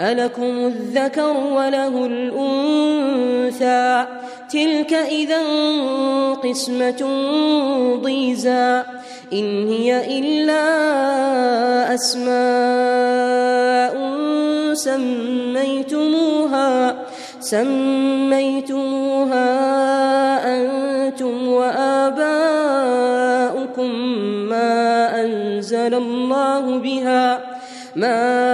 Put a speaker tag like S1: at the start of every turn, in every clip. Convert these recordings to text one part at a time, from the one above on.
S1: ألكم الذكر وله الأنثى تلك إذا قسمة ضيزى إن هي إلا أسماء سميتموها سميتموها أنتم وآباؤكم ما أنزل الله بها ما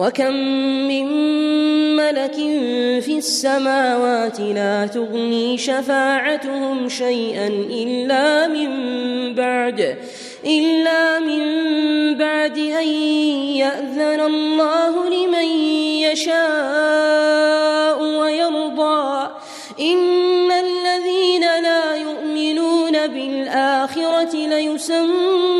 S1: وكم من ملك في السماوات لا تغني شفاعتهم شيئا إلا من بعد إلا من بعد أن يأذن الله لمن يشاء ويرضى. إن الذين لا يؤمنون بالآخرة ليسمون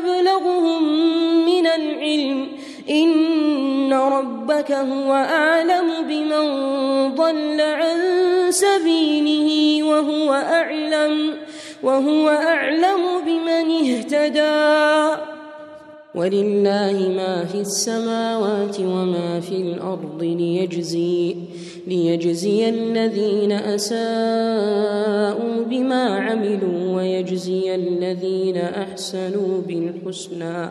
S1: مبلغهم من العلم. إن ربك هو أعلم بمن ضل عن سبيله وهو أعلم وهو أعلم بمن اهتدى. ولله ما في السماوات وما في الأرض ليجزي ليجزي الذين أساءوا بما عملوا ويجزي الذين أحسنوا بالحسنى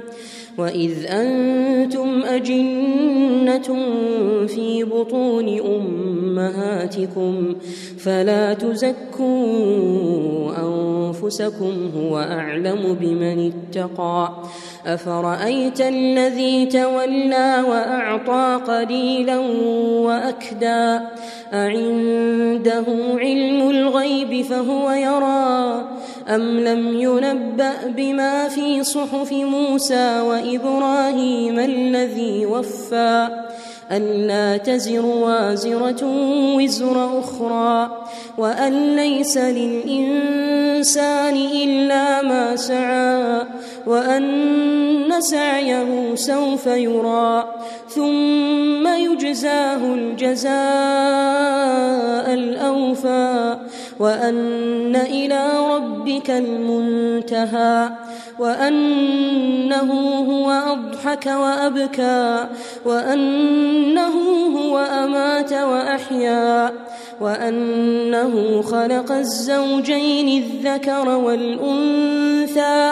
S1: وإذ أنتم أجنة في بطون أمهاتكم فلا تزكوا أنفسكم هو أعلم بمن اتقى أفرأيت الذي تولى وأعطى قليلا وأكدى أعنده علم الغيب فهو يرى أم لم ينبأ بما في صحف موسى وإبراهيم الذي وفى ألا تزر وازرة وزر أخرى وأن ليس للإنسان إلا ما سعى وأن سعيه سوف يرى ثم يجزاه الجزاء الأوفى وأن إلى ربك المنتهى وأنه هو أضحك وأبكى وأنه هو أمات وأحيا وأنه خلق الزوجين الذكر والأنثى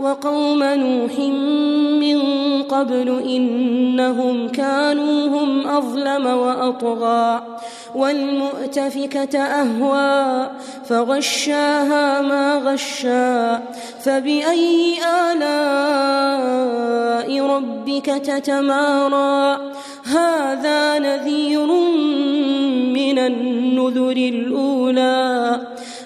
S1: وقوم نوح من قبل إنهم كانوا هم أظلم وأطغى والمؤتفكة أهوى فغشاها ما غشا فبأي آلاء ربك تتمارى؟ هذا نذير من النذر الأولى